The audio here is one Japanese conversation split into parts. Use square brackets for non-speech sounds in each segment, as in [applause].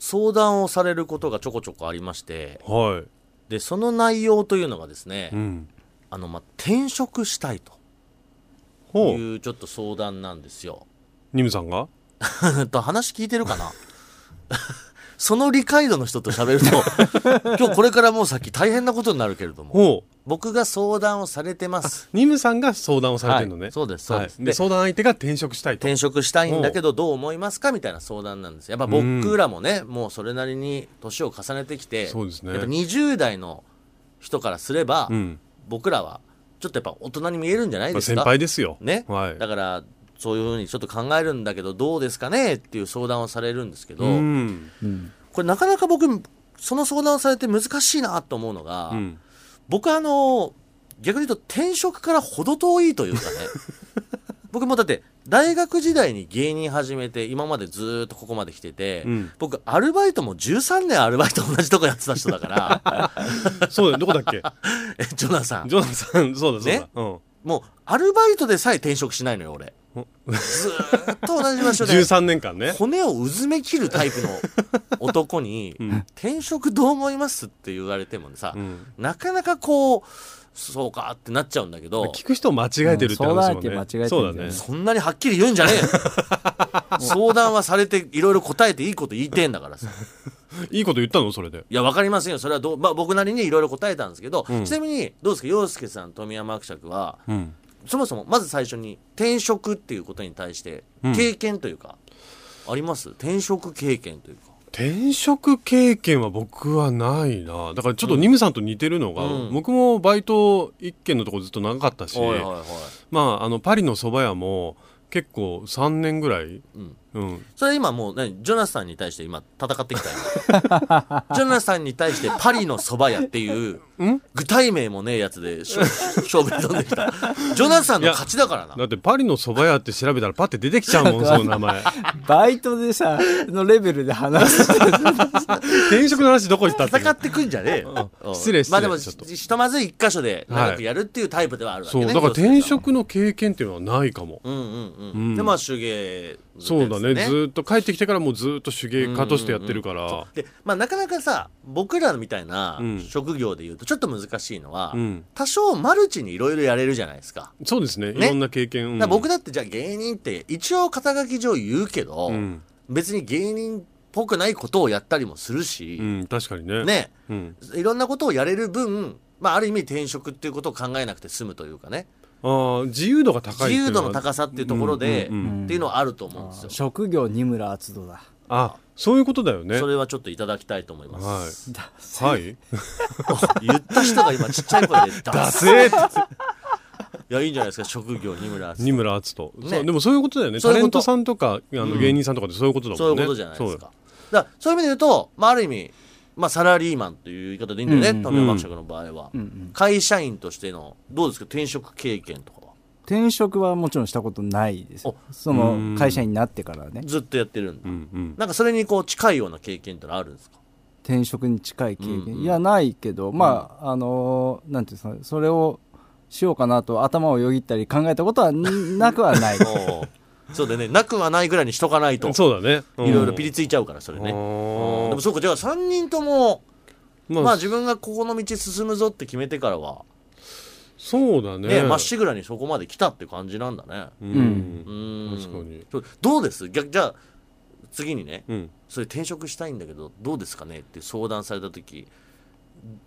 相談をされることがちょこちょこありましてはい。でその内容というのがですね、うん。あのまあ転職したいと。いうちょっと相談なんですよニムさんが？[laughs] と話聞いてるかな？[laughs] その理解度の人と喋ると [laughs] 今日これからもう先大変なことになるけれども。僕が相談をされてますニムさんが相談をされてるのね。はいそうですそうですはいでで相談相手が転職したいと。転職したいんだけどどう思いますかみたいな相談なんですやっぱ僕らもねもうそれなりに年を重ねてきてそうですねやっぱ20代の人からすれば、うん。僕らはちょっとやっぱ大人に見えるんじゃないまあ先ですか、輩ですよ。ね、はい。だからそういうふうにちょっと考えるんだけどどうですかね？っていう相談をされるんですけど、うん。これなかなか僕その相談をされて難しいなと思うのが、うん。僕はあの逆に言うと転職から程遠いというかね。[laughs] 僕もだって大学時代に芸人始めて今までずーっとここまで来てて、うん。僕アルバイトも13年アルバイト同じとこやってた人だから。[laughs] そうだよ。どこだっけ？[laughs] えジョナサン。ジョナサン、そうだそうだ。ね？うん。もうアルバイトでさえ転職しないのよ俺ずーっと同じ場所で。13年間ね。骨をうずめ切るタイプの男に、転職どう思いますって言われてもさ、ん。なかなかこうそうかってなっちゃうんだけど聞く人を間違えてるって話もね。うん間違えてるんだよねそうだね。そんなにはっきり言うんじゃねえよ。[laughs] 相談はされていろいろ答えていいこと言いてんだからさ。[laughs] いいこと言ったの？それで。いやわかりませんよ。それはどう、まあ、僕なりにいろいろ答えたんですけど、ちなみにどうですか？洋介さん富山伯爵はうん。そもそもまず最初に転職っていうことに対してうん。経験というか、あります？転職経験というか。転職経験は僕はないな。だからちょっとニムさんと似てるのが、うん。僕もバイト一軒のとこずっと長かったし、はいはいはいまああのパリの蕎麦屋も結構3年ぐらい、うん。うん、それ今もう何？ジョナサンに対して今戦ってきたよ。ジョナサンに対してパリの蕎麦屋っていう具体名もねえやつでしょ。[laughs] 勝負に飛んできた。ジョナサンの勝ちだからな。だってパリの蕎麦屋って調べたらパッて出てきちゃうもん [laughs] その名前。バイトでさのレベルで話す。転職の話どこ行ったって戦ってくんじゃねえよ。うん。失礼失礼まあでもちょっと。ひとまず一箇所で長くやるっていうタイプではあるわけね、そうだから転職の経験っていうのはないかも、うんうんうん、うん。でまあ手芸そうだね。ずーっと帰ってきてからもうずーっと手芸家としてやってるから、で、まあ、なかなかさ僕らみたいなうん。職業でいうとちょっと難しいのは、うん。多少マルチにいろいろやれるじゃないですか,、そうですね。ね。いろんな経験、うん。だ僕だってじゃあ芸人って一応肩書き上言うけど、うん、別に芸人っぽくないことをやったりもするし、うん、確かにね。ね。うん、いろんなことをやれる分、まあ、ある意味転職っていうことを考えなくて済むというかね。ああ自由度が高いっていう自由度の高さっていうところで、うんうんうんっていうのはあると思うんですよ、職業二村篤人だあそういうことだよね。それはちょっといただきたいと思います、はい。はい。[laughs] 言った人が今ちっちゃい声で「ダダセセーって。いやいいんじゃないですか職業二村二村篤人、ね。そうでもそういうことだよね。タレントさんとかあの芸人さんとかってそういうことだもんね、そういうことじゃないですそうかだそういう意味で言うと、まあ、ある意味、まあ、サラリーマンという言い方でいいんだよね、富山伯爵の場合は、うんうん。会社員としてのどうですか転職経験とか。は転職はもちろんしたことないです。おその会社員になってからね。ずっとやってるんだ、うんうん。なんかそれにこう近いような経験ってのはあるんですか？転職に近い経験、うんうん。いやないけどまあ、あのーなんていうんですかそれをしようかなと頭をよぎったり考えたことはなくはない。[laughs] そうだよね。なくはないぐらいにしとかないと。そうだね。いろいろピリついちゃうからそれね、でもそうかじゃあ3人ともまあ、まあ自分がここの道進むぞって決めてからはそうだね。ねまっしぐらにそこまで来たって感じなんだね。ううん。うん。確かに。どうです？逆じゃあ次にね。うん。それ転職したいんだけどどうですかね？って相談された時。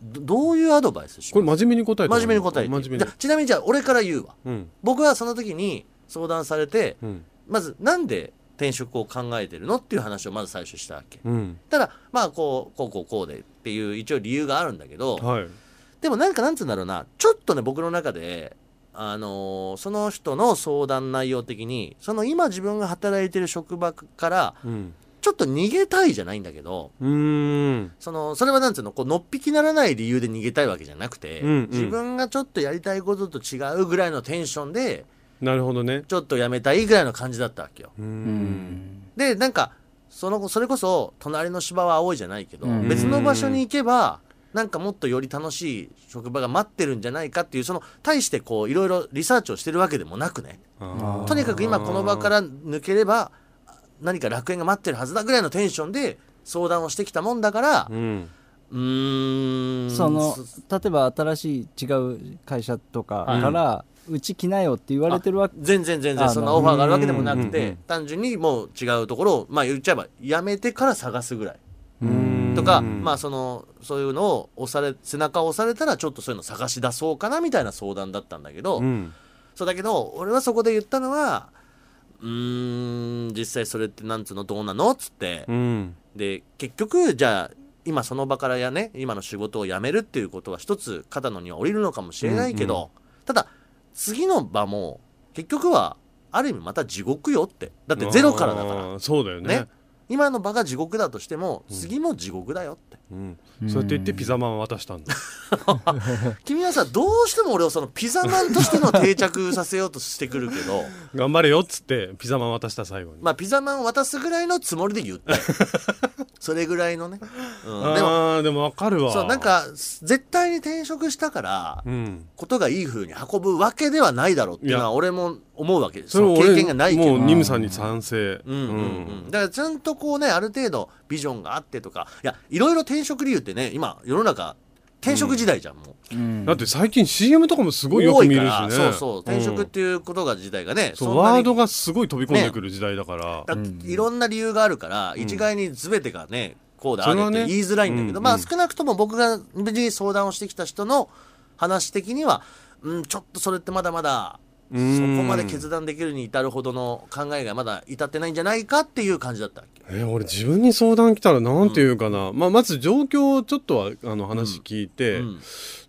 どどういうアドバイスします？これ真面目に答えた真面目に答えて。真面目に。じゃあちなみにじゃあ俺から言うわ。うん。僕はその時に相談されてうん。まずなんで転職を考えてるの？っていう話をまず最初したわけ。うん。ただまあこうこうこうこうでっていう一応理由があるんだけどはいでもなんかなんつうんだろうな。ちょっとね僕の中であのーその人の相談内容的にその今自分が働いてる職場からうん。ちょっと逃げたいじゃないんだけどうーん。そのそれはなんつうのこうのっぴきならない理由で逃げたいわけじゃなくて、うんうん。自分がちょっとやりたいことと違うぐらいのテンションでなるほどね。ちょっとやめたいぐらいの感じだったわけよ。うんん。でなんかそのそれこそ隣の芝は青いじゃないけど、うん。別の場所に行けばなんかもっとより楽しい職場が待ってるんじゃないかっていうその対してこういろいろリサーチをしてるわけでもなくね。とにかく今この場から抜ければ何か楽園が待ってるはずだぐらいのテンションで相談をしてきたもんだからうん。うーん。その例えば新しい違う会社とかから、うち来なよって言われてるわけ全然全然あそんなオファーがあるわけでもなくて単純にもう違うところをまあ言っちゃえばやめてから探すぐらい。うんとか、うん。まあそのそういうのを押され背中を押されたらちょっとそういうの探し出そうかなみたいな相談だったんだけど、うん。そうだけど俺はそこで言ったのはうーん実際それってなんつうのどうなのっつって、うん。で結局じゃあ今その場からやね今の仕事を辞めるっていうことは一つ肩の荷は下りるのかもしれないけど、ただ次の場も結局はある意味また地獄よって。だってゼロからだから。そうだよね。ね今の場が地獄だとしても次も地獄だよって、うん。そうやって言ってピザマン渡したんだ。[laughs] 君はさどうしても俺をそのピザマンとしての定着させようとしてくるけど。[laughs] 頑張れよっつってピザマン渡した最後に。まあピザマンを渡すぐらいのつもりで言ったよ [laughs] それぐらいのね、うん、でもああでもわかるわ。そうなんか絶対に転職したからうん。ことがいい風に運ぶわけではないだろうっていうのは俺も思うわけです。そ経験がないけど。もうニムさんに賛成。うんうんうん、だからちゃんとこうねある程度ビジョンがあってとかいやいろいろ転職理由ってね今世の中転職時代じゃん、もう。うん。だって最近 CM とかもすごいよく見るしね。そうそう転職っうんていうことが時代がね、そうそんなにワードがすごい飛び込んでくる時代だから、だいろんな理由があるから、一概に全てがねこうだあそれって言いづらいんだけど、うん。うんまあ少なくとも僕が別に相談をしてきた人の話的には、うん、ちょっとそれってまだまだそうんこまで決断できるに至るほどの考えがまだ至ってないんじゃないかっていう感じだったわけ。えー俺自分に相談来たらなんていうかな、まあ、まず状況をちょっとはあの話聞いて、うん。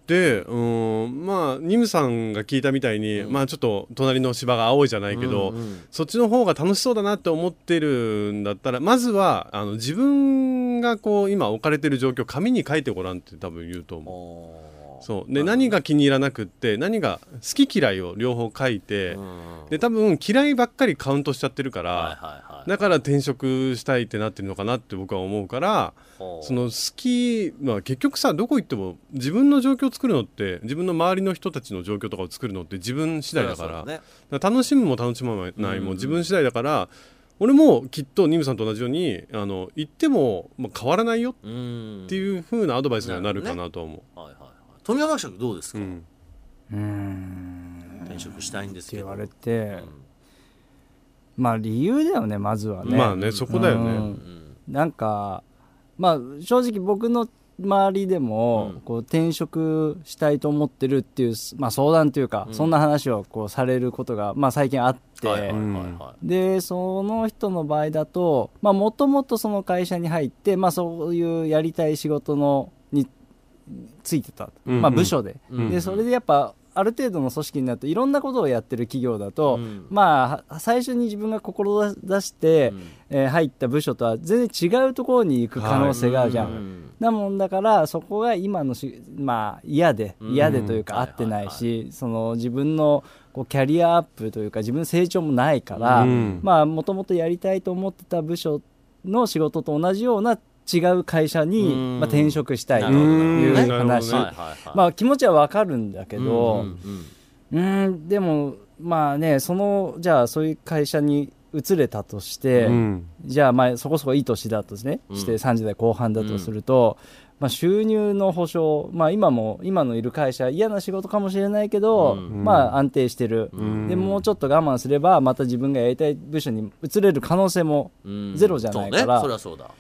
でうんまあニムさんが聞いたみたいに、まあちょっと隣の芝が青いじゃないけど、うんうんそっちの方が楽しそうだなって思ってるんだったらまずはあの自分がこう今置かれてる状況紙に書いてごらんって多分言うと思う。そう。で何が気に入らなくって何が好き嫌いを両方書いて、うんで多分嫌いばっかりカウントしちゃってるから、だから転職したいってなってるのかなって僕は思うからその好き、まあ、結局さどこ行っても自分の状況を作るのって自分の周りの人たちの状況とかを作るのって自分次第だから。ね。だから楽しむも楽しまないうんも自分次第だから、俺もきっとニムさんと同じようにあの行っても、まあ、変わらないよっうんていう風なアドバイスにはなるかなと思はいはいはい富山伯爵どうですう。か、うん。うん。転職したいんですけど。って言われて、まあ理由だよねまずはね。まあねそこだよね。うん。うん。なんかまあ正直僕の周りでも、うん。こう転職したいと思ってるっていう、まあ、相談というか、うん。そんな話をこうされることが、まあ、最近あって、はいはいはいはでその人の場合だともともとその会社に入って、まあ、そういうやりたい仕事のについてた、うんまあ、部署で,、うんでそれでやっぱある程度の組織になるといろんなことをやってる企業だと、うん。まあは最初に自分が志して、うん。えー入った部署とは全然違うところに行く可能性があるじゃん。うんなもんだからそこが今のし、まあ、嫌でうん。嫌でというかうん合ってないはいしその自分のこうキャリアアップというか自分の成長もないからもともとやりたいと思ってた部署の仕事と同じような違う会社に、うん。まあ、転職したいというね話、なるはいはいはい。まあ、気持ちはわかるんだけど、うんうんうん。でもまあねそのじゃあそういう会社に移れたとして、うん。じゃあまあそこそこいい年だとね、うん。して30代後半だとすると、まあ、収入の保証、まあ、今も今のいる会社嫌な仕事かもしれないけど、うん。まあ安定してる、うん。でもうちょっと我慢すればまた自分がやりたい部署に移れる可能性もうん。ゼロじゃないから。そうね。そりゃそうだ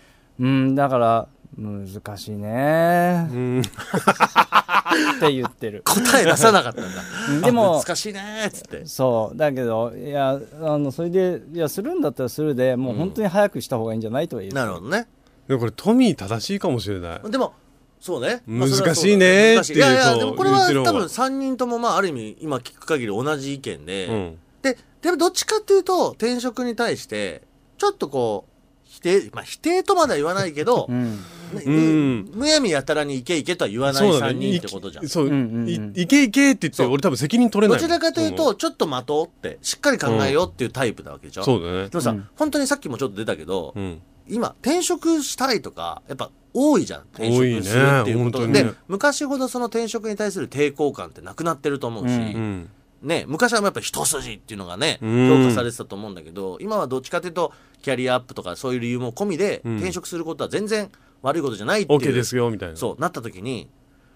うんだから難しいね。うんって言ってる。答え出さなかったんだ。うんでも難しいねーっつって。そうだけどいやあのそれでいやするんだったらするでもう本当に早くした方がいいんじゃないとは言う、なるほどね。でもこれトミー正しいかもしれない。でもそうね。難しいねーっていうい。やいやでもこれは多分3人ともまあある意味今聞く限り同じ意見で、うん。ででもどっちかっていうと転職に対してちょっとこう否定、まあ、否定とまでは言わないけど、うん。ねうん。むやみやたらにいけいけとは言わない3そうだね。人ってことじゃん。いそう、うんうんうん。いいけいけって言ってそう。俺多分責任取れないもん。どちらかというとちょっと待とうってしっかり考えようっていうタイプなわけでしょ、うん。そうだね。でもさ、うん。本当にさっきもちょっと出たけど、うん。今転職したいとかやっぱ多いじゃん転多いね職するっていうこと。で、本当にね。昔ほどその転職に対する抵抗感ってなくなってると思うし、うんうんね、昔はやっぱ一筋っていうのがねうん。評価されてたと思うんだけど今はどっちかというとキャリアアップとかそういう理由も込みでうん。転職することは全然悪いことじゃないっていう、OK ですよみたいな。そうなった時に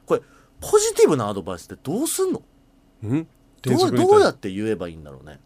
これポジティブなアドバイスってどうすんの？うん？どうどうやって言えばいいんだろうね。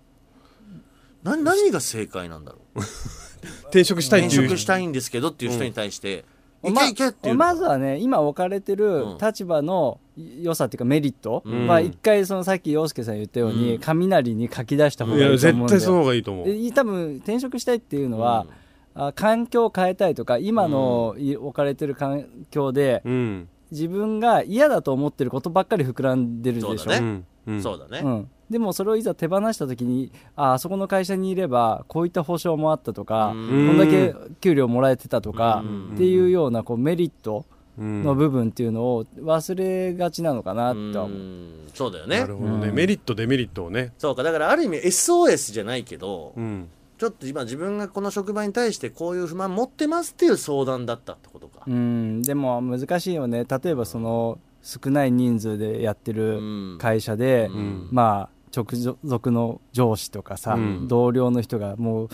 な何が正解なんだろう？[laughs] 転職したいっ転職したいんですけどっていう人に対して、いまけいけっていうのまずはね今置かれてうるん。立場の良さっていうかメリット？うん。は一回そのさっき陽介さん言ったようにうん。雷に書き出した方いやがいいと思うんだよ。絶対その方がいいと思う。で多分転職したいっていうのは、あ環境を変えたいとか今のい置かれてる環境でうん。自分が嫌だと思ってることばっかり膨らんでるでしょ？そうだね。うん。うん。そうだね、うん、でもそれをいざ手放した時にああそこの会社にいればこういった保証もあったとか、うん。こんだけ給料もらえてたとか、うん。っていうようなこうメリットうんの部分っていうのを忘れがちなのかなとは思う。うん。そうだよね。なるほどね。うん。メリットデメリットをね。そうか。だからある意味 SOS じゃないけど、うん。ちょっと今自分がこの職場に対してこういう不満持ってますっていう相談だったってことか、うん、でも難しいよね。例えばその少ない人数でやってうるん。会社で、ん。まあ直属の上司とかさ、うん。同僚の人がもう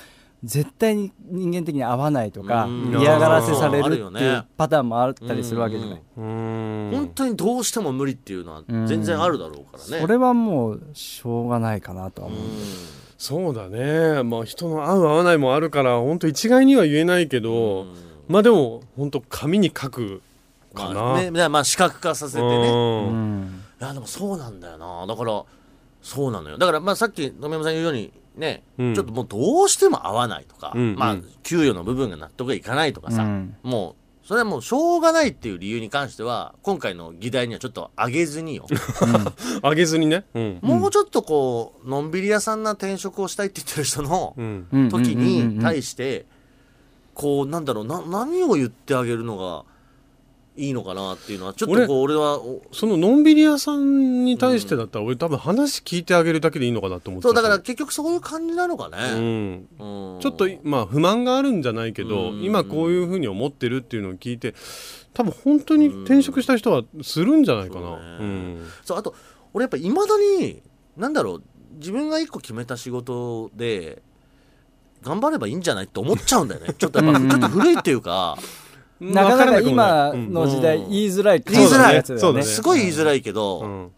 絶対に人間的に合わないとか、うん。嫌がらせされあるるっていうよね。パターンもあったりするわけじゃない、うーん。本当にどうしても無理っていうのは全然あるだろうからね、それはもうしょうがないかなとは思う、そうだね。まあ人の合う合わないもあるから本当一概には言えないけど、まあでも本当紙に書くかな、まあね、でまあ視覚化させてね。いやでもそうなんだよな。だからそうなのよ。だからまあさっき野山さん言うようにね、うん。ちょっともうどうしても合わないとか、うんまあうん給与の部分が納得がいかないとかさ、うん。もうそれはもうしょうがないっていう理由に関しては今回の議題にはちょっと上げずによ。[laughs] 上げずにね。うん。もうちょっとこうのんびり屋さんな転職をしたいって言ってる人の時に対してこうなんだろうな何を言ってあげるのがいいのかなっていうのはちょっとこう俺はおそののんびり屋さんに対してだったら俺多分話聞いてあげるだけでいいのかなと思ってそうだから結局そういう感じなのかうね、ん。うん。ちょっとまあ不満があるんじゃないけど、うん。今こういうふうに思ってるっていうのを聞いて多分本当に転職した人はするんじゃないかな、そうん。そうあと俺やっぱいまだになんだろう自分が一個決めた仕事で頑張ればいいんじゃないって思っちゃうんだよね。ちょっとやっぱちょっと古いっていうかなかなか今うん。の時代うん。言いづらい言いづらい。やつだよね。そうだね。すごい言いづらいけうど、ん。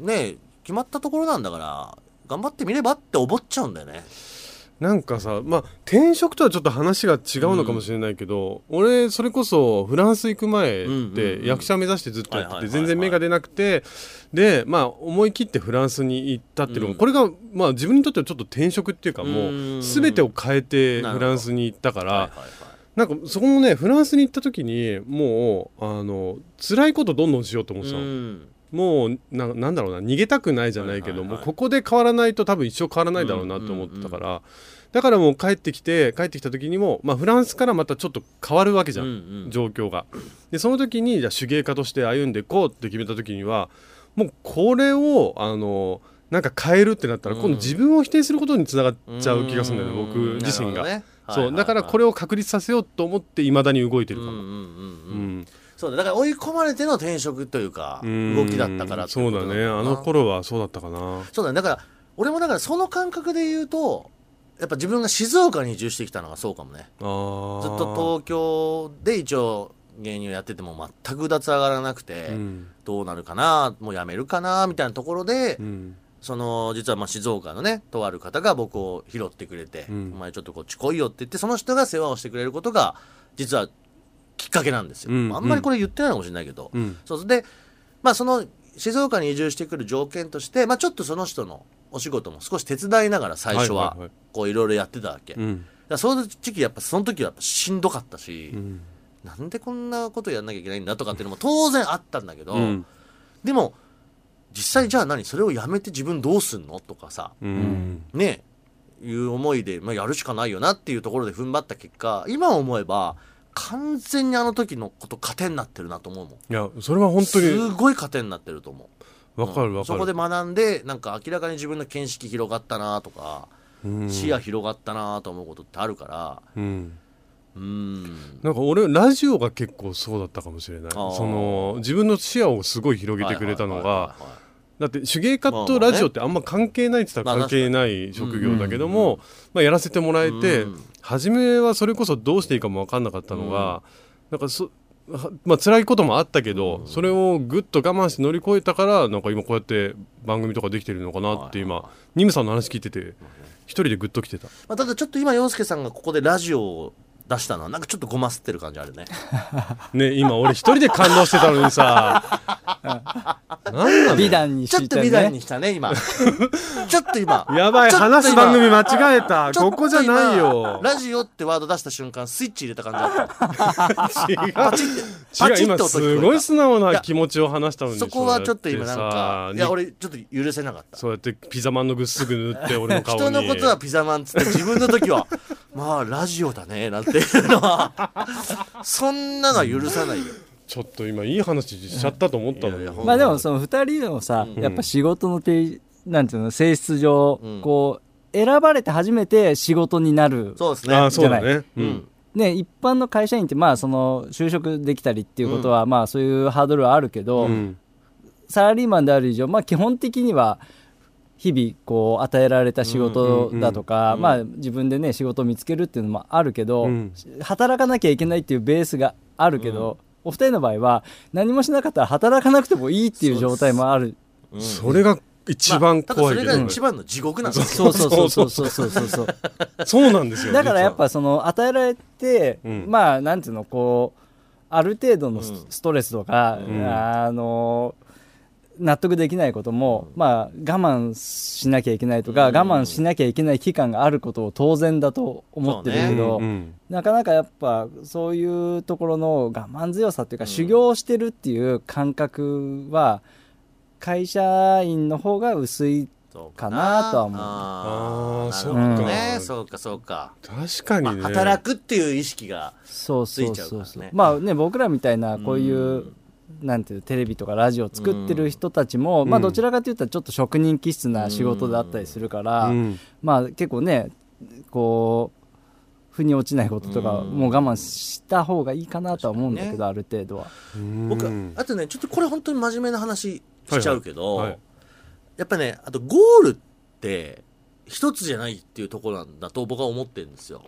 ね決まったところなんだから頑張ってみればって思っちゃうんだよね。なんかさまあ転職とはちょっと話が違うのかもしれないけど、俺それこそフランス行く前うんうんうってん役者目指してずっとやってて全然芽が出なくてでまあ思い切ってフランスに行ったっていうのが、うん。これがまあ自分にとってはちょっと転職っていうかもううん全てを変えてフランスに行ったから、はいはいはいなんかそこもねフランスに行った時にもうあの辛いことどんどんしようと思ってたの、うん。もうななんだろうな逃げたくないじゃないけど、もうここで変わらないと多分一生変わらないだろうなと思ってたから、だからもう帰ってきて帰ってきた時にも、まあ、フランスからまたちょっと変わるわけじゃん、うんうん。状況が。でその時にじゃあ手芸家として歩んでいこうって決めた時にはもうこれをあのなんか変えるってなったら、うん。今度自分を否定することにつながっちゃう気がするんだよね、僕うん自身が。ねそうだからこれをを確立させようと思っていまだに動いてるかも。うんうんうんそうだだから追い込まれての転職というかうん。動きだったからそうだね。あの頃はそうだったかな。そうだね。だから俺もだからその感覚で言うとやっぱ自分が静岡に移住してきたのがそうかもね。ずっと東京で一応芸人をやってても全くうだつ上がらなくて、うん。どうなるかなもうやめるかなみたいなところで、うんその実はまあ静岡のねとある方が僕を拾ってくれて、うん。お前ちょっとこっち来いよって言ってその人が世話をしてくれることが実はきっかけなんですよ、うん。あんまりこれ言ってないかもしれないけど、うん。そうでまあその静岡に移住してくる条件として、まあ、ちょっとその人のお仕事も少し手伝いながら最初はいいはい。こういろいろやってたわけ、だかうんらその時期やっぱその時はしんどかったし、うん。なんでこんなことやんなきゃいけないんだとかっていうのも当然あったんだけど、うん。でも実際じゃあ何それをやめて自分どうすんのとかさ。うん。ね。いう思いで、まあ、やるしかないよなっていうところで踏ん張った結果今思えば完全にあの時のこと糧になってるなと思うもん。いやそれは本当にすごい糧になってると思う。わかるうん。そこでわかる学んでなんか明らかに自分の見識広がったなとか、うん。視野広がったなと思うことってあるから。うん。うん。なんか俺ラジオが結構そうだったかもしれない。その自分の視野をすごい広げてくれたのがはいはいはいはいだって手芸家とラジオってあんま関係ないって言ったらまあ関係ない職業だけども、まあ、やらせてもらえて、うん。初めはそれこそどうしていいかも分かんなかったのが、なんかそはまあ辛いこともあったけど、それをぐっと我慢して乗り越えたからなんか今こうやって番組とかできてるのかなって今、ニムさんの話聞いてて一人でグッときてた。まあ、ただちょっと今洋介さんがここでラジオを出したのはなんかちょっとごますってる感じあるね。[laughs] ね今俺一人で感動してたのにさ。なんなの美談にちょっしたねと美談にしたね今。[laughs] ちょっと今。やばい話す番組間違えた。ことこじゃないよ。今ラジオってワード出した瞬間スイッチ入れた感じあった。違う。違う今すごい素直な気持ちを話したのにそこはちょっと今なんかいや俺ちょっと許せなかった。そうやってピザマンの具すぐ塗って俺の顔に。人のことはピザマンっつって自分の時はまあラジオだねなんていうのは。[laughs] そんなのは許さないよ。ちょっと今いい話しちゃったと思ったのよまあでもその2人のさ、うん。やっぱ仕事のてなんていうの性質上、うんこう選ばれて初めて仕事になるそうですね。ああそうだじねううん。ん。ね、一般の会社員ってまあその就職できたりっていうことは、まあそういうハードルはあるけど、うん。サラリーマンである以上、まあ、基本的には日々こう与えられた仕事だとか、まあ、自分でね仕事を見つけるっていうのもあるけど、うん、働かなきゃいけないっていうベースがあるけど、うん、お二人の場合は何もしなかったら働かなくてもいいっていう状態もある。それが一番怖い、まあ、それが一番の地獄なんですそうそうそうそうそう。そうそうそうなんですよ。だからやっぱその与えられて、うん、まあなんていうのこうある程度のストレスとか、うん、あの納得できないことも、まあ我慢しなきゃいけないとか、うん。我慢しなきゃいけない期間があることを当然だと思ってるけど、なかなかやっぱそういうところの我慢強さっていうか、修行してるっていう感覚は会社員の方が薄いかなとは思う。あーあーそうなるほどかね。そうかそうか。確かにね。まあ働くっていう意識がそうそうついちゃうからね。そうそう、まあね僕らみたいなこういう、うんなんていうテレビとかラジオを作ってる人たちも、まあうんどちらかというとちょっと職人気質な仕事だったりするから、うん。まあ結構ねこう腑に落ちないこととか、うん。もう我慢した方がいいかなとは思うんだけど、ある程度は。僕うん。あとねちょっとこれ本当に真面目な話しちゃうけど、はいはい。はいやっぱねあとゴールって一つじゃないっていうところなんだと僕は思ってるんですよ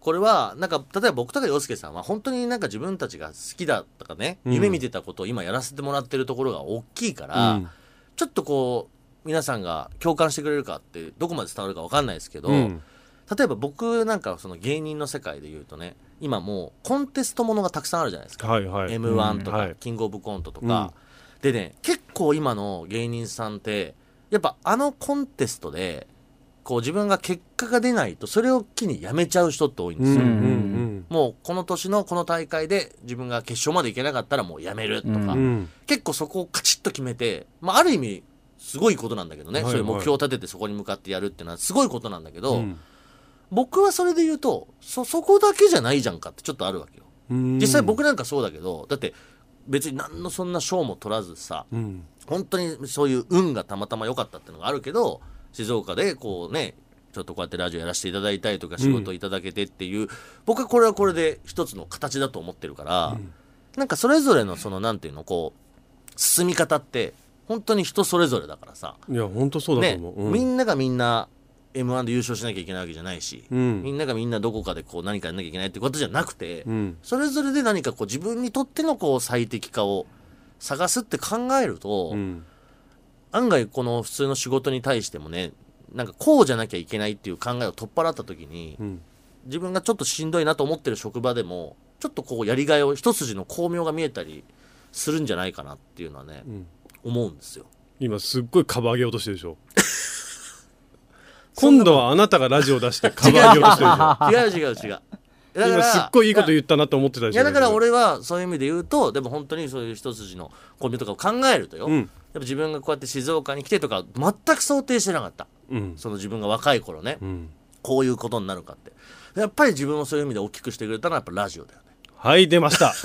これはなんか例えば僕とか洋介さんは本当になんか自分たちが好きだとかね、うん。夢見てたことを今やらせてもらってるところが大きいから、うん。ちょっとこう皆さんが共感してくれるかってどこまで伝わるか分かんないですけど、うん。例えば僕なんかその芸人の世界で言うとね今もうコンテストものがたくさんあるじゃないですか、はいはい。m 1とか、はい。キングオブコントとか、でね結構今の芸人さんってやっぱあのコンテストでこう自分が結果が出ないとそれを機に辞めちゃう人って多いんですよ、うんうんもうこの年のこの大会で自分が決勝までいけなかったらもう辞めるとか、うん。うん結構そこをカチッと決めて、まあ、ある意味すごいことなんだけどね、はいはい。そういう目標を立ててそこに向かってやるっていうのはすごいことなんだけど、うん。僕はそれで言うとそそこだけじゃないじゃんかってちょっとあるわけよ。うん。実際僕なんかそうだけどだって別に何のそんな賞も取らずさうん。本当にそういう運がたまたま良かったっていうのがあるけど静岡でこうねちょっとこうやってラジオやらせていただいたりとか仕事いただけてっていう、僕はこれはこれで一つの形だと思ってるから、なんかそれぞれのそのなんていうのこう進み方って本当に人それぞれだからさ、いや本当そうだとね思う、うん。みんながみんな m 1で優勝しなきゃいけないわけじゃないし、うん。みんながみんなどこかでこう何かやんなきゃいけないってことじゃなくて、うん。それぞれで何かこう自分にとってのこう最適化を探すって考えると、うん案外この普通の仕事に対してもねなんかこうじゃなきゃいけないっていう考えを取っ払った時に、うん。自分がちょっとしんどいなと思ってる職場でもちょっとこうやりがいを一筋の巧妙が見えたりするんじゃないかなっていうのはね、ん。思うんですよ。今すっごいカバー上げようとしてるでしょ。[laughs] 今度はあなたがラジオ出してカバー上げようとしてるでしょ。違う。違う違う。だ今すっごいいいこと言ったなと思ってたでしょ。いやだから俺はそういう意味で言うとでも本当にそういう一筋のコンビとかを考えるとよ、うんやっぱ自分がこうやって静岡に来てとか全く想定してなかった。うん。その自分が若い頃ね、うん。こういうことになるかって。やっぱり自分をそういう意味で大きくしてくれたのはやっぱラジオだよね。はい出ました。[laughs]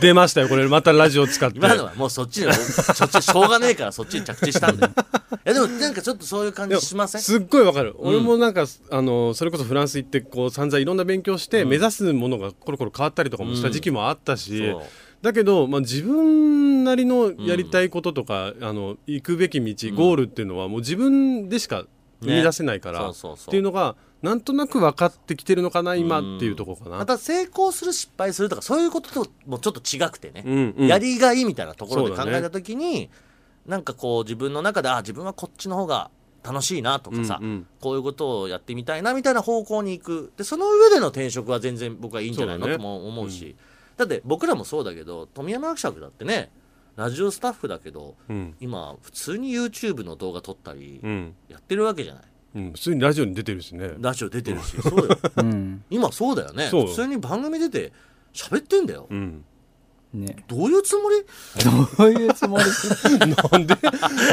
出ましたよこれ。またラジオ使って。今のはもうそっちにそっちしょうがねえからそっちに着地したんだよ。いやでもなんかちょっとそういう感じしません？すっごいわかる、俺もなんかあのそれこそフランス行ってこう散々いろんな勉強して、目指すものがコロコロ変わったりとかもした時期もあったし、そうだけど、まあ、自分なりのやりたいこととか、あの行くべき道、ゴールっていうのはもう自分でしか生み出せないから、ねっていうのがなんとなく分かってきてるのかな今っていうところかな。また成功する失敗するとかそういうことともちょっと違くてね、うんうん。やりがいみたいなところで考えた時に、なんかこう自分の中であ自分はこっちの方が楽しいなとかさ、うんうん。こういうことをやってみたいなみたいな方向に行く。でその上での転職は全然僕はいいんじゃないのね。とも思うしだって僕らもそうだけど富山伯爵だってねラジオスタッフだけどうん。今普通に YouTube の動画撮ったりうん。やってるわけじゃない。うん、普通にラジオに出てるしね。ラジオ出てるしそうよ。[laughs] うん。今そうだよね。普通に番組出て喋ってんだよ。うん、ね。どういうつもり？どういうつもり？[laughs] なんで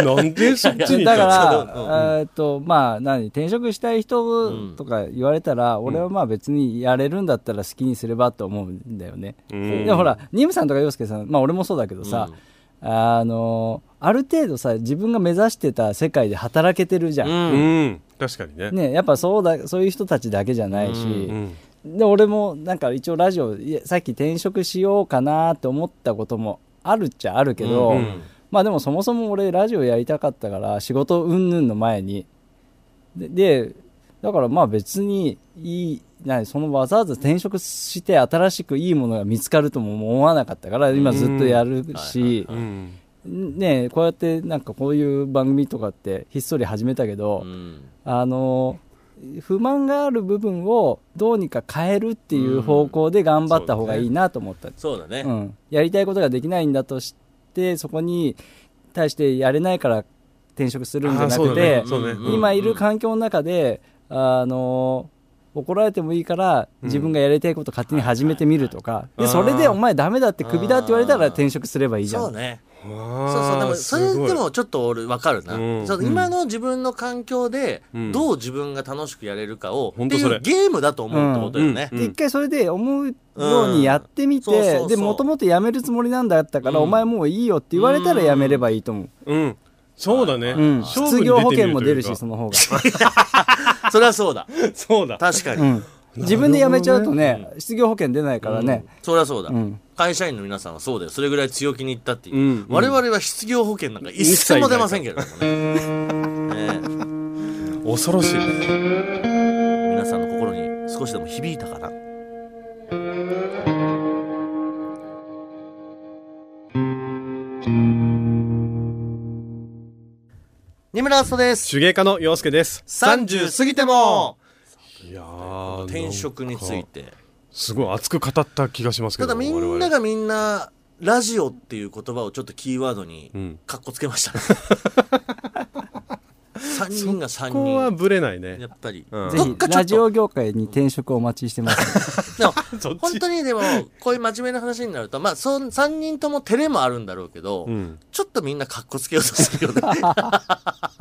なんでそっちに行だから、えーっとまあ何転職したい人とか言われたら、俺はまあ別にやれるんだったら好きにすればと思うんだよね、うん。でもほらニムさんとか洋介さんまあ俺もそうだけどさ、あのある程度さ自分が目指してた世界で働けてるじゃん、うん。うん、確かにね。ね、やっぱそうだそういう人たちだけじゃないし、うんで俺もなんか一応ラジオさっき転職しようかなって思ったこともあるっちゃあるけど、うんまあでもそもそも俺ラジオやりたかったから仕事云々の前に。ででだからまあ別にいいなそのわざわざ転職して新しくいいものが見つかるとも思わなかったから今ずっとやるし、うん。ねこうやってなんかこういう番組とかってひっそり始めたけど、うん。あの不満がある部分をどうにか変えるっていう方向で頑張った方がいいなと思った、そうだね、うん。やりたいことができないんだとしてそこに対してやれないから転職するんじゃなくてね、ね。うん。今いる環境の中で、あの怒られてもいいから自分がやりたいこと勝手に始めてみるとか、でそれでお前ダメだってクビだって言われたら転職すればいいじゃん。そうねそうそうでもそれでもちょっと俺分かるな、うん。そう今の自分の環境でうん。どう自分が楽しくやれるかを、っていほん。とそれうゲームだと思うってことよね、うん。で一回それで思うようにやってみて、でもともと辞めるつもりなんだったから、うん。お前もういいよって言われたら辞めればいいと思う、うん。そうだね、失業保険も出るしその方が、[laughs] それはそうだ。[laughs] そうだ。確かに、うん、自分で辞めちゃうとね失業保険出ないからね、それはそうだ、うん。会社員の皆さんはそうだよそれぐらい強気に言ったっていう、うん。我々は失業保険なんか一銭も出ませんけれどもねね。恐ろしい皆さんの心に少しでも響いたかな。二村敦人です。手芸家の洋介です。30過ぎてもいやー転職について。すごい熱く語った気がしますけどただみんながみんなラジオっていう言葉をちょっとキーワードにうん。かっこつけましたね。[laughs] 3人が3ここは人ブレないね。やっぱり、うん。ぜひラジオ業界に転職をお待ちしてます、でも [laughs] 本当にでもこういう真面目な話になるとまあそ3人とも照れもあるんだろうけど、うん。ちょっとみんなかっこつけようとするよね [laughs]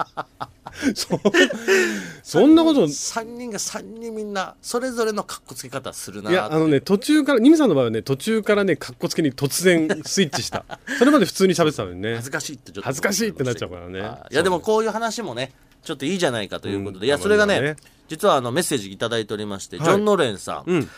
[laughs] そんなこと。3人が3人みんなそれぞれのかっこつけ方するないやあのね途中からニムさんの場合はね途中からねかっこつけに突然スイッチした。[laughs] それまで普通に喋ってたのにね。恥ずかしいってちょっと。恥ずかしいってなっちゃうからね。はいいやでもこういう話もねちょっといいじゃないかということで、うん。いやそれがねね。実はあのメッセージいただいておりまして、はい。ジョン・ノレンさん、うん。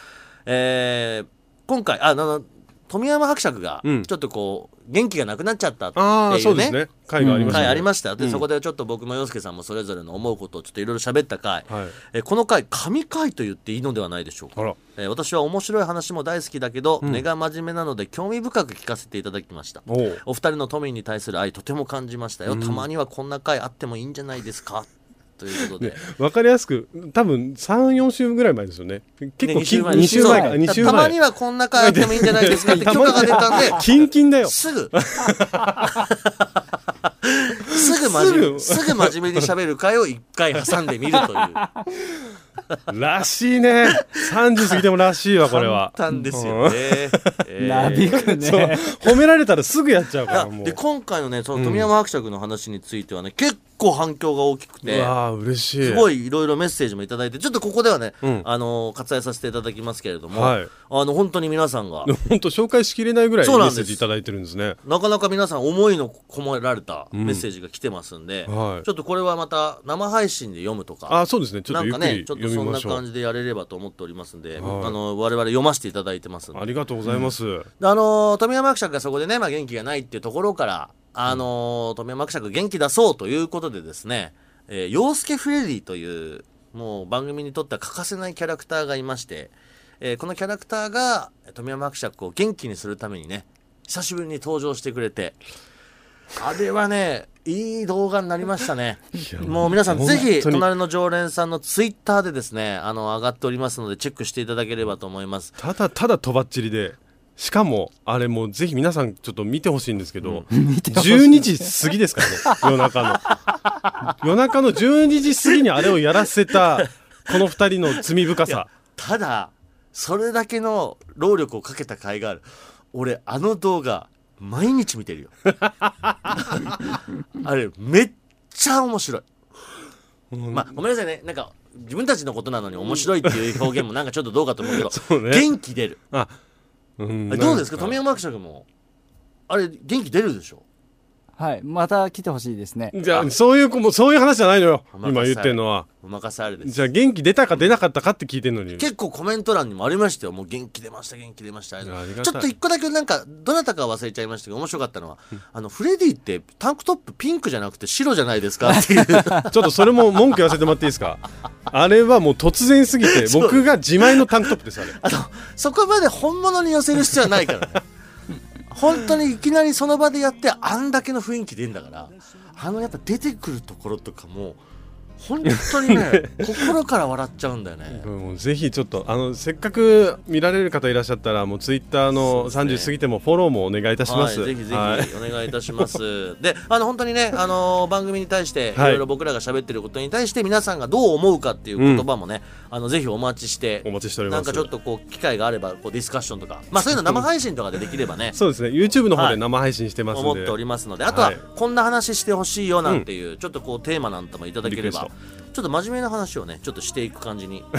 えー今回ああの富山伯爵がうん。ちょっとこう元気がなくなっちゃったってああいううですね。回がありましたね。回ありました。で、うん。そこでちょっと僕も洋介さんもそれぞれの思うことをちょっといろいろ喋った回、はい。えーこの回神回と言っていいのではないでしょうか。えー私は面白い話も大好きだけど、うん。根が真面目なので興味深く聞かせていただきました。お二人の都民に対する愛とても感じましたよ、うん。たまにはこんな回あってもいいんじゃないですかということで、ねわかりやすく多分34週ぐらい前ですよね。結構ね二週前。2週前かそう2週たまに前はこんな回あってもいいんじゃないですか。[laughs] って許可が出たんで。キンキンだよ。すぐ。[laughs] すぐ真面目すすぐ真面目に喋る回を一回挟んでみるという。らしいね。30過ぎてもらしいわこれは。簡単ですよね、えー。なびくそう。ね。褒められたらすぐやっちゃうからもう。で今回のねその富山伯爵の話についてはね、結構反響が大きくてうわー嬉しい。すごいいろいろメッセージもいただいてちょっとここではね、うん。あの割愛させていただきますけれども、はい。あの本当に皆さんが。本当紹介しきれないぐらいメッセージいただいてるんですね。なかなか皆さん思いの込められたメッセージが来てますんで、はい。ちょっとこれはまた生配信で読むとかあそうですね。ちょっなんかねちょっとそんな感じでやれればと思っておりますんで、はい。あの我々読ませていただいてますありがとうございます、あのー富山伯爵がそこでね、まあ、元気がないっていうところから、あのー富山伯爵元気出そうということでですね、えー、洋介フレディという、もう番組にとっては欠かせないキャラクターがいまして、えーこのキャラクターが富山伯爵を元気にするためにね、久しぶりに登場してくれて、あれはね、いい動画になりましたね。もう皆さんぜひ、隣の常連さんのツイッターでですね、あの、上がっておりますので、チェックしていただければと思います。ただただとばっちりでしかもあれもうぜひ皆さんちょっと見てほしいんですけど、[laughs] 12時過ぎですからね夜中の。夜中の12時過ぎにあれをやらせたこの2人の罪深さ。ただそれだけの労力をかけた甲斐がある。俺あの動画毎日見てるよ。[laughs] あれめっちゃ面白い。まあごめんなさいね。なんか自分たちのことなのに面白いっていう表現もなんかちょっとどうかと思うけど [laughs] そうね。元気出る。あ、うん。どうですか？富山伯爵も。あれ元気出るでしょ？はい。また来てほしいですね。じゃあそういう子もそういう話じゃないのよ今言ってんのはお任せあれですじゃあ元気出たか出なかったかって聞いてんのに結構コメント欄にもありましたよ。もう元気出ました、元気出ました。ちょっと一個だけなんか、どなたか忘れちゃいましたけど、面白かったのは、あの、フレディってタンクトップピンクじゃなくて白じゃないですか？っていう。[laughs] ちょっとそれも文句言わせてもらっていいですか？あれはもう突然すぎて僕が自前のタンクトップですあれあの、そこまで本物に寄せる必要はないからね。本当にいきなりその場でやって、あんだけの雰囲気出んだから、あのやっぱ出てくるところとかも、本当にね、[laughs] 心から笑っちゃうんだよね。もうぜひちょっとあのせっかく見られる方いらっしゃったらもうツイッターのそうですね。30過ぎてもフォローもお願いいたします、はい、ぜひぜひはいお願いいたします。で、あの本当にね、あの番組に対していはい。ろいろ僕らが喋ってることに対して皆さんがどう思うかっていう言葉もね、あのぜひお待ちして、お待ちしております。なんかちょっとこう機会があればこうディスカッションとか、まあそういうの生配信とかでできればね。そうですね。YouTube の方はいで生配信してますんで、思っておりますのであとははい。こんな話してほしいよなんていう、ちょっとこうテーマなんかもいただければちょっと真面目な話をねちょっとしていく感じに。[laughs]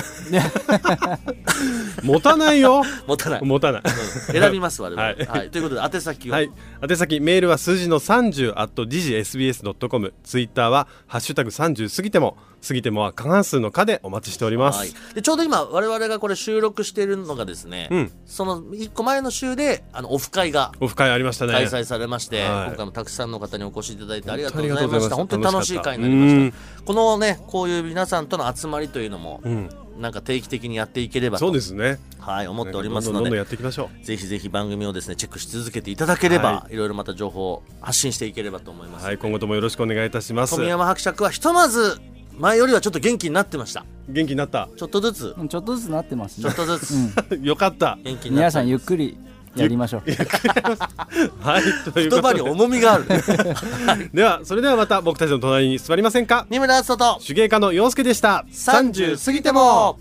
持たないよ。持たない、持たない。うん。選びます我々、ははい。いということで宛先は、はい。宛先メールは数字の30 at digisbs.com ツイッターはハッシュタグ30過ぎても過ぎてもは過半数の課でお待ちしております、はい、でちょうど今我々がこれ収録しているのがですね、うん。その1個前の週であのオフ会がオフ会ありましたね。開催されまして、はい。今回もたくさんの方にお越しいただいてありがとうございました。本当に楽しい会になりましうん。たこのねこういう皆さんとの集まりというのも、うん。なんか定期的にやっていければそうとですね。はい、思っておりますのでやっていきましょぜひぜひ番組をですねチェックし続けていただければ、、はい。ろいろまた情報を発信していければと思います、うはい今後ともよろしくお願いいたします。富山伯爵はひとまず前よりはちょっと元気になってました。元気になった。ちょっとずつ。うんちょっとずつなってますね。ちょっ。とずつ。[laughs] よかった。元気になった。皆さんゆっくりやりましょう。[laughs] はいという言葉にことで重みがある。[laughs] ではそれではまた僕たちの隣に座りませんか？二村敦人と。手芸家の陽介でした。30過ぎても